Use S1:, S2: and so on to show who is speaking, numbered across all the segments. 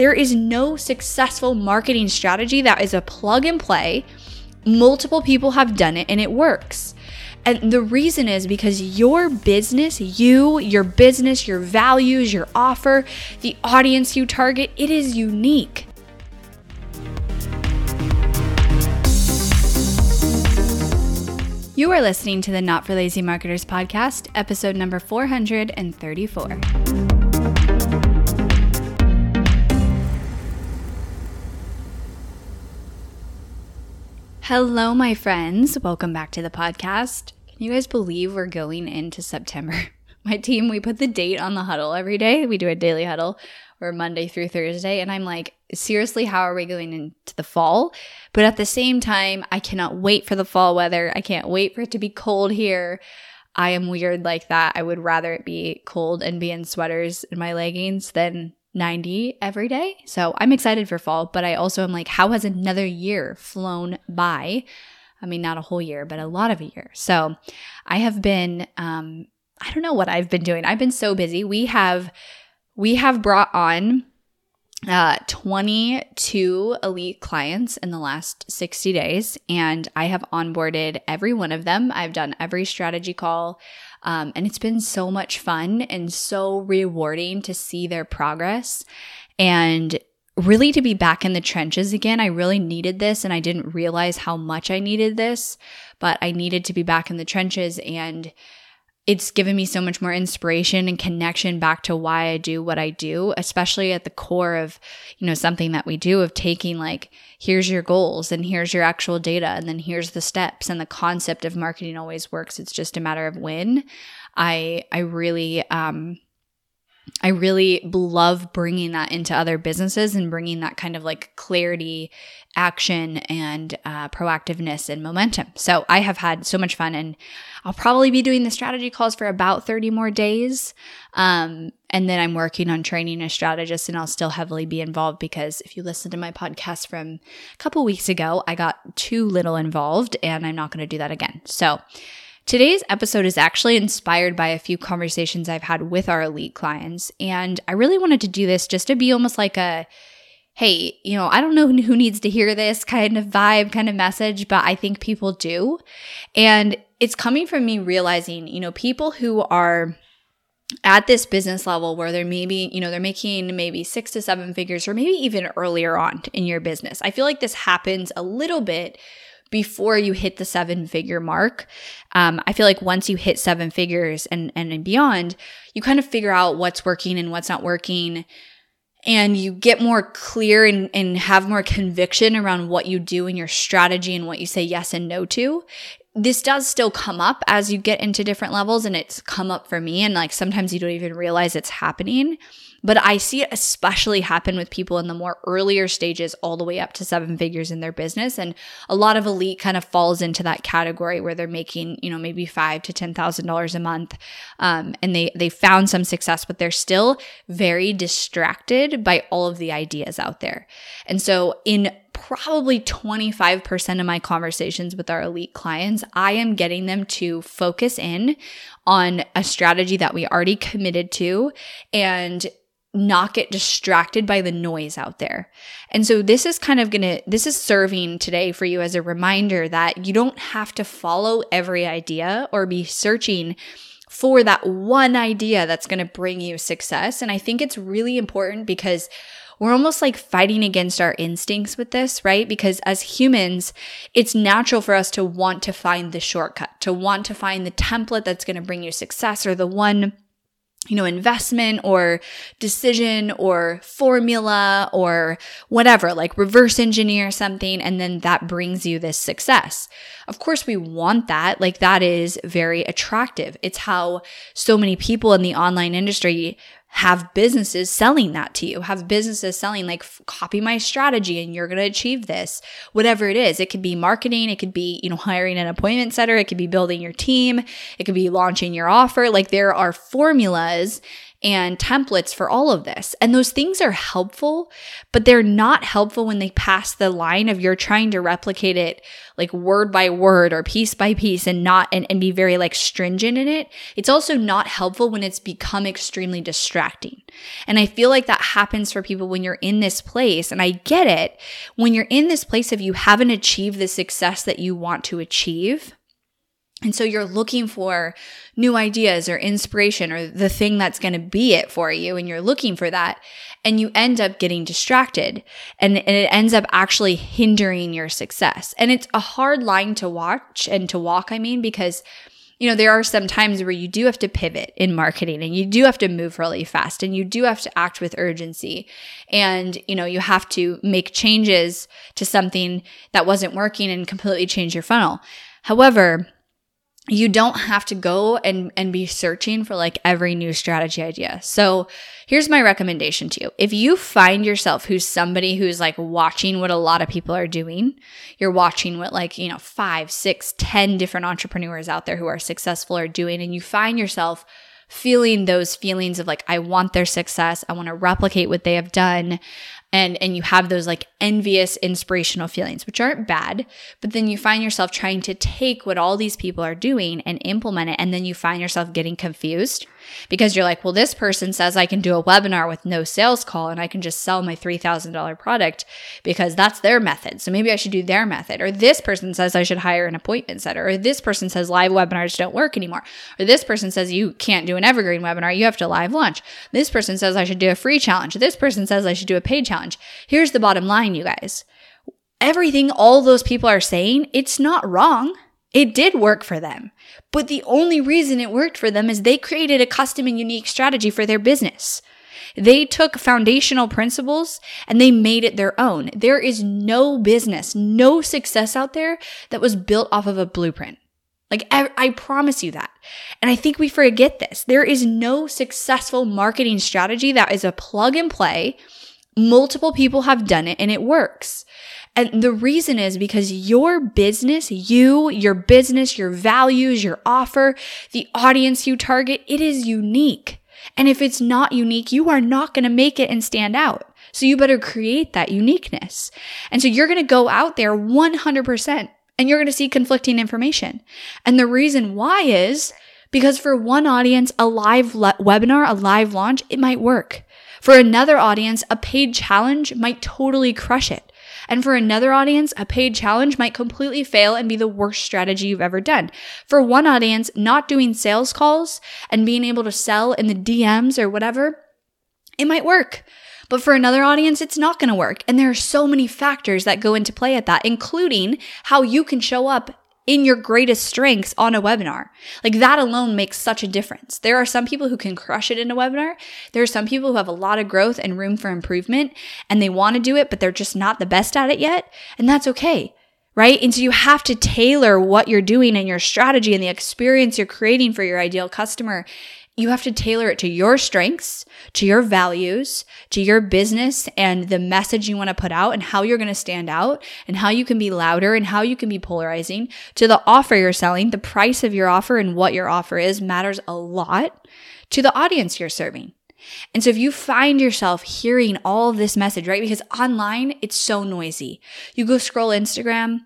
S1: There is no successful marketing strategy that is a plug and play. Multiple people have done it and it works. And the reason is because your business, you, your business, your values, your offer, the audience you target, it is unique. You are listening to the Not for Lazy Marketers podcast, episode number 434. Hello, my friends. Welcome back to the podcast. Can you guys believe we're going into September? My team, we put the date on the huddle every day. We do a daily huddle or Monday through Thursday. And I'm like, seriously, how are we going into the fall? But at the same time, I cannot wait for the fall weather. I can't wait for it to be cold here. I am weird like that. I would rather it be cold and be in sweaters and my leggings than 90 every day. So I'm excited for fall, but I also am like, how has another year flown by? I mean, not a whole year, but a lot of a year. So I have been, um, I don't know what I've been doing. I've been so busy. We have we have brought on uh, 22 elite clients in the last 60 days, and I have onboarded every one of them. I've done every strategy call, um, and it's been so much fun and so rewarding to see their progress and really to be back in the trenches again. I really needed this, and I didn't realize how much I needed this, but I needed to be back in the trenches and it's given me so much more inspiration and connection back to why I do what I do, especially at the core of, you know, something that we do of taking like, here's your goals and here's your actual data and then here's the steps and the concept of marketing always works. It's just a matter of when. I I really um I really love bringing that into other businesses and bringing that kind of like clarity, action, and uh, proactiveness and momentum. So I have had so much fun, and I'll probably be doing the strategy calls for about 30 more days. Um, and then I'm working on training a strategist, and I'll still heavily be involved because if you listen to my podcast from a couple weeks ago, I got too little involved, and I'm not going to do that again. So, Today's episode is actually inspired by a few conversations I've had with our elite clients. And I really wanted to do this just to be almost like a, hey, you know, I don't know who needs to hear this kind of vibe, kind of message, but I think people do. And it's coming from me realizing, you know, people who are at this business level where they're maybe, you know, they're making maybe six to seven figures or maybe even earlier on in your business. I feel like this happens a little bit before you hit the seven figure mark. Um, I feel like once you hit seven figures and, and beyond, you kind of figure out what's working and what's not working. And you get more clear and, and have more conviction around what you do and your strategy and what you say yes and no to this does still come up as you get into different levels and it's come up for me and like sometimes you don't even realize it's happening but I see it especially happen with people in the more earlier stages, all the way up to seven figures in their business. And a lot of elite kind of falls into that category where they're making, you know, maybe five to ten thousand dollars a month, um, and they they found some success, but they're still very distracted by all of the ideas out there. And so in probably 25% of my conversations with our elite clients, I am getting them to focus in on a strategy that we already committed to and not get distracted by the noise out there. And so this is kind of going to this is serving today for you as a reminder that you don't have to follow every idea or be searching for that one idea that's going to bring you success. And I think it's really important because we're almost like fighting against our instincts with this, right? Because as humans, it's natural for us to want to find the shortcut, to want to find the template that's going to bring you success or the one you know, investment or decision or formula or whatever, like reverse engineer something, and then that brings you this success. Of course, we want that. Like, that is very attractive. It's how so many people in the online industry have businesses selling that to you, have businesses selling like copy my strategy and you're going to achieve this. Whatever it is, it could be marketing, it could be, you know, hiring an appointment setter, it could be building your team, it could be launching your offer. Like there are formulas and templates for all of this. And those things are helpful, but they're not helpful when they pass the line of you're trying to replicate it like word by word or piece by piece and not and, and be very like stringent in it. It's also not helpful when it's become extremely distracting. And I feel like that happens for people when you're in this place. And I get it. When you're in this place if you haven't achieved the success that you want to achieve, and so you're looking for new ideas or inspiration or the thing that's going to be it for you. And you're looking for that. And you end up getting distracted and, and it ends up actually hindering your success. And it's a hard line to watch and to walk, I mean, because you know, there are some times where you do have to pivot in marketing and you do have to move really fast and you do have to act with urgency. And, you know, you have to make changes to something that wasn't working and completely change your funnel. However, you don't have to go and, and be searching for like every new strategy idea. So here's my recommendation to you. If you find yourself who's somebody who's like watching what a lot of people are doing, you're watching what like, you know, five, six, ten different entrepreneurs out there who are successful are doing, and you find yourself feeling those feelings of like, I want their success. I want to replicate what they have done and and you have those like envious inspirational feelings which aren't bad but then you find yourself trying to take what all these people are doing and implement it and then you find yourself getting confused because you're like well this person says i can do a webinar with no sales call and i can just sell my $3000 product because that's their method. So maybe i should do their method. Or this person says i should hire an appointment setter. Or this person says live webinars don't work anymore. Or this person says you can't do an evergreen webinar. You have to live launch. This person says i should do a free challenge. This person says i should do a paid challenge challenge. Here's the bottom line, you guys. Everything all those people are saying, it's not wrong. It did work for them. But the only reason it worked for them is they created a custom and unique strategy for their business. They took foundational principles and they made it their own. There is no business, no success out there that was built off of a blueprint. Like, I, I, promise you that. And I think we forget this. There is no successful marketing strategy that is a plug and play Multiple people have done it and it works. And the reason is because your business, you, your business, your values, your offer, the audience you target, it is unique. And if it's not unique, you are not going to make it and stand out. So you better create that uniqueness. And so you're going to go out there 100% and you're going to see conflicting information. And the reason why is because for one audience, a live le- webinar, a live launch, it might work. For another audience, a paid challenge might totally crush it. And for another audience, a paid challenge might completely fail and be the worst strategy you've ever done. For one audience, not doing sales calls and being able to sell in the DMs or whatever, it might work. But for another audience, it's not going to work. And there are so many factors that go into play at that, including how you can show up in your greatest strengths on a webinar. Like that alone makes such a difference. There are some people who can crush it in a webinar. There are some people who have a lot of growth and room for improvement and they want to do it, but they're just not the best at it yet. And that's okay. Right. And so you have to tailor what you're doing and your strategy and the experience you're creating for your ideal customer you have to tailor it to your strengths, to your values, to your business and the message you want to put out and how you're going to stand out and how you can be louder and how you can be polarizing to the offer you're selling. The price of your offer and what your offer is matters a lot to the audience you're serving. And so if you find yourself hearing all this message, right? Because online, it's so noisy. You go scroll Instagram,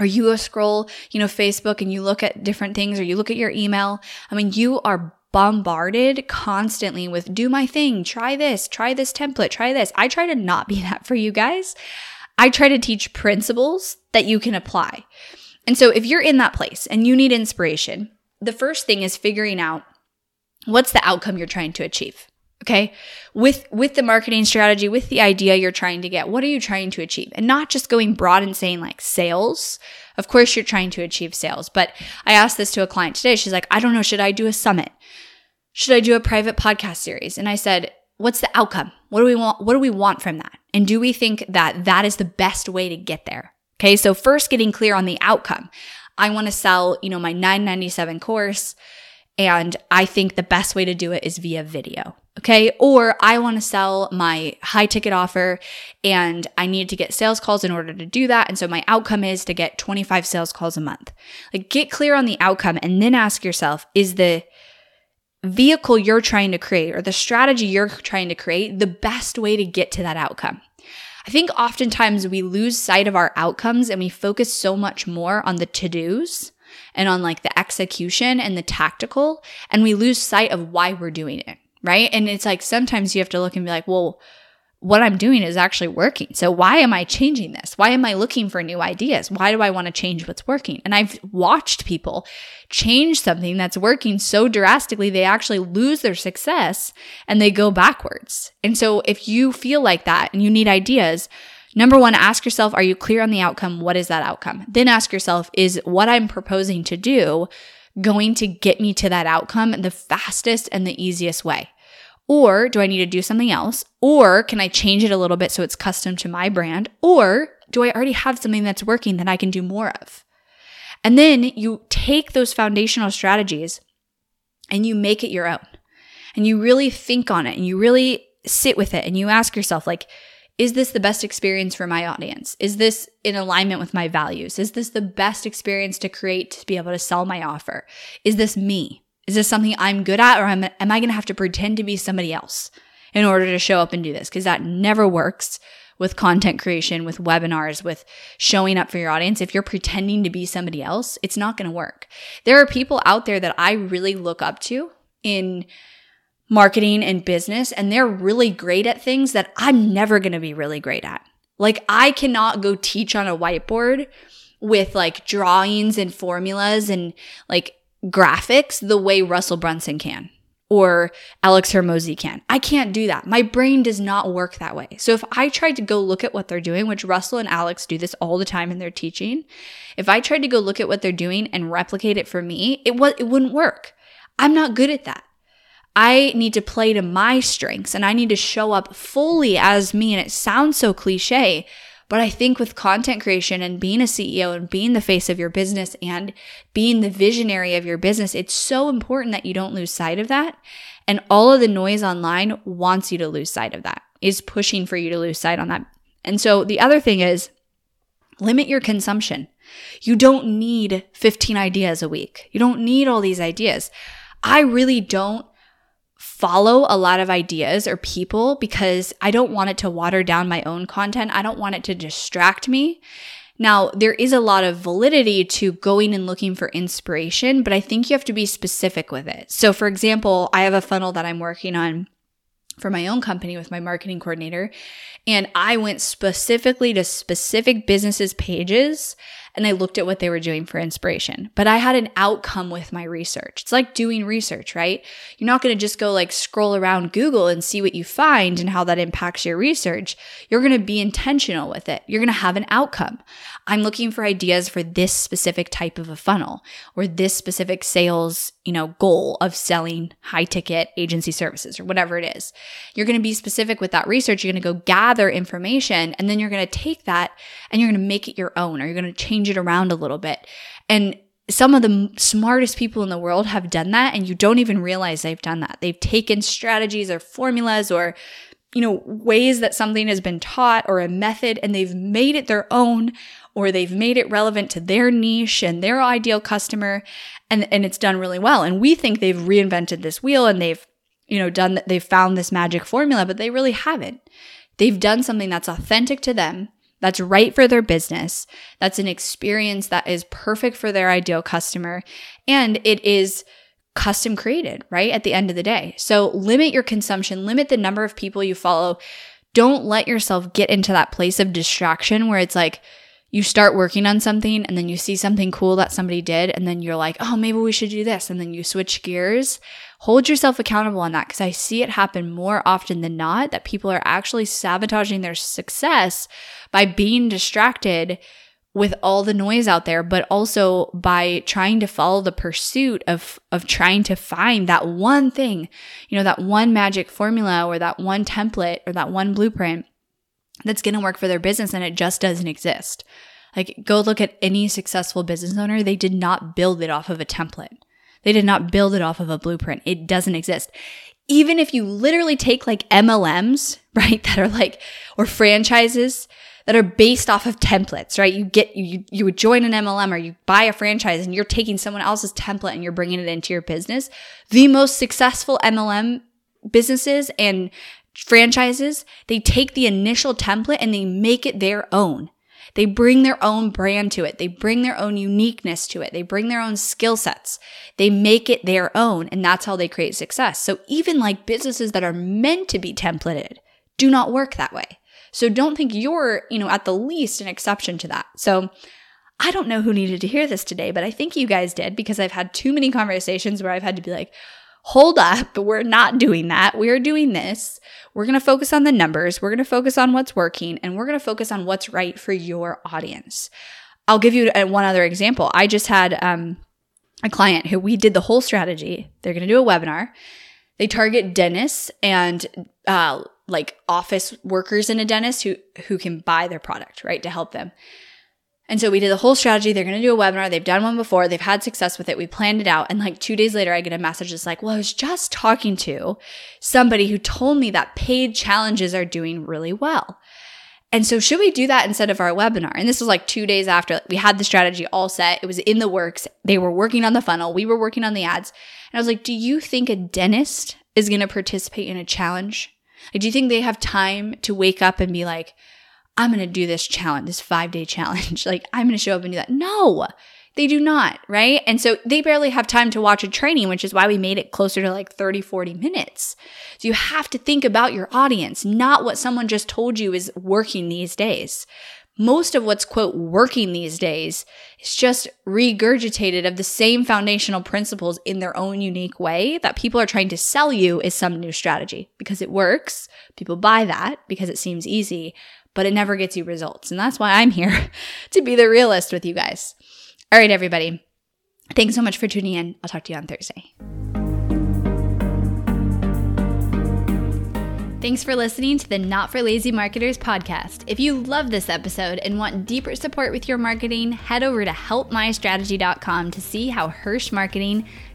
S1: or you go scroll, you know, Facebook and you look at different things or you look at your email. I mean, you are bombarded constantly with do my thing, try this, try this template, try this. I try to not be that for you guys. I try to teach principles that you can apply. And so if you're in that place and you need inspiration, the first thing is figuring out what's the outcome you're trying to achieve. Okay? With with the marketing strategy, with the idea you're trying to get, what are you trying to achieve? And not just going broad and saying like sales. Of course you're trying to achieve sales, but I asked this to a client today. She's like, "I don't know, should I do a summit? Should I do a private podcast series?" And I said, "What's the outcome? What do we want what do we want from that? And do we think that that is the best way to get there?" Okay? So first getting clear on the outcome. I want to sell, you know, my 997 course and I think the best way to do it is via video. Okay. Or I want to sell my high ticket offer and I need to get sales calls in order to do that. And so my outcome is to get 25 sales calls a month. Like get clear on the outcome and then ask yourself, is the, vehicle you're trying to create or the strategy you're trying to create the best way to get to that outcome. I think oftentimes we lose sight of our outcomes and we focus so much more on the to dos and on like the execution and the tactical, and we lose sight of why we're doing it, right? And it's like sometimes you have to look and be like, well, what I'm doing is actually working. So why am I changing this? Why am I looking for new ideas? Why do I want to change what's working? And I've watched people change something that's working so drastically, they actually lose their success and they go backwards. And so if you feel like that and you need ideas, number one, ask yourself, are you clear on the outcome? What is that outcome? Then ask yourself, is what I'm proposing to do going to get me to that outcome the fastest and the easiest way? Or do I need to do something else? Or can I change it a little bit so it's custom to my brand? Or do I already have something that's working that I can do more of? And then you take those foundational strategies and you make it your own. And you really think on it and you really sit with it and you ask yourself, like, is this the best experience for my audience? Is this in alignment with my values? Is this the best experience to create to be able to sell my offer? Is this me? Is this something I'm good at, or am, am I going to have to pretend to be somebody else in order to show up and do this? Because that never works with content creation, with webinars, with showing up for your audience. If you're pretending to be somebody else, it's not going to work. There are people out there that I really look up to in marketing and business, and they're really great at things that I'm never going to be really great at. Like, I cannot go teach on a whiteboard with like drawings and formulas and like graphics the way Russell Brunson can or Alex Hormozi can. I can't do that. My brain does not work that way. So if I tried to go look at what they're doing, which Russell and Alex do this all the time in their teaching, if I tried to go look at what they're doing and replicate it for me, it was it wouldn't work. I'm not good at that. I need to play to my strengths and I need to show up fully as me and it sounds so cliche, but I think with content creation and being a CEO and being the face of your business and being the visionary of your business, it's so important that you don't lose sight of that. And all of the noise online wants you to lose sight of that, is pushing for you to lose sight on that. And so the other thing is limit your consumption. You don't need 15 ideas a week. You don't need all these ideas. I really don't follow a lot of ideas or people because I don't want it to water down my own content. I don't want it to distract me. Now, there is a lot of validity to going and looking for inspiration, but I think you have to be specific with it. So, for example, I have a funnel that I'm working on for my own company with my marketing coordinator. And I went specifically to specific businesses' pages and I looked at what they were doing for inspiration. But I had an outcome with my research. It's like doing research, right? You're not going to just go like scroll around Google and see what you find and how that impacts your research. You're going to be intentional with it. You're going to have an outcome. I'm looking for ideas for this specific type of a funnel or this specific sales, you know, goal of selling high ticket agency services or whatever it is. You're going to be specific with that research. You're going to go gather information and then you're going to take that and you're going to make it your own or you're going to change it around a little bit. And some of the smartest people in the world have done that and you don't even realize they've done that. They've taken strategies or formulas or you know, ways that something has been taught or a method and they've made it their own or they've made it relevant to their niche and their ideal customer and, and it's done really well. And we think they've reinvented this wheel and they've, you know, done that. they've found this magic formula, but they really haven't. They've done something that's authentic to them, that's right for their business, that's an experience that is perfect for their ideal customer, and it is custom created, right? At the end of the day. So limit your consumption, limit the number of people you follow. Don't let yourself get into that place of distraction where it's like, you start working on something and then you see something cool that somebody did and then you're like, oh, maybe we should do this. And then you switch gears. Hold yourself accountable on that because I see it happen more often than not that people are actually sabotaging their success by being distracted with all the noise out there, but also by trying to follow the pursuit of, of trying to find that one thing, you know, that one magic formula or that one template or that one blueprint that's going to work for their business and it just doesn't exist. Like, go look at any successful business owner. They did not build it off of a template. They did not build it off of a blueprint. It doesn't exist. Even if you literally take like MLMs, right, that are like, or franchises that are based off of templates, right? You get, you, you would join an MLM or you buy a franchise and you're taking someone else's template and you're bringing it into your business. The most successful MLM businesses and franchises, they take the initial template and they make it their own. They bring their own brand to it. They bring their own uniqueness to it. They bring their own skill sets. They make it their own, and that's how they create success. So even like businesses that are meant to be templated do not work that way. So don't think you're, you know, at the least an exception to that. So I don't know who needed to hear this today, but I think you guys did because I've had too many conversations where I've had to be like, hold up, we're not doing that. We're doing this. We're going to focus on the numbers. We're going to focus on what's working and we're going to focus on what's right for your audience. I'll give you one other example. I just had um, a client who we did the whole strategy. They're going to do a webinar. They target dentists and uh, like office workers in a dentist who who can buy their product, right, to help them. And so we did the whole strategy. They're going to do a webinar. They've done one before. They've had success with it. We planned it out. And like two days later, I get a message that's like, well, I was just talking to somebody who told me that paid challenges are doing really well. And so should we do that instead of our webinar? And this was like two days after we had the strategy all set. It was in the works. They were working on the funnel. We were working on the ads. And I was like, do you think a dentist is going to participate in a challenge? Like, do you think they have time to wake up and be like, I'm going to do this challenge, this five day challenge. like, I'm going to show up and do that. No, they do not. Right. And so they barely have time to watch a training, which is why we made it closer to like 30, 40 minutes. So you have to think about your audience, not what someone just told you is working these days. Most of what's quote working these days is just regurgitated of the same foundational principles in their own unique way that people are trying to sell you is some new strategy because it works. People buy that because it seems easy, but it never gets you results. And that's why I'm here to be the realist with you guys. All right, everybody. Thanks so much for tuning in. I'll talk to you on Thursday. Thanks for listening to the Not for Lazy Marketers podcast. If you love this episode and want deeper support with your marketing, head over to helpmystrategy.com to see how Hirsch Marketing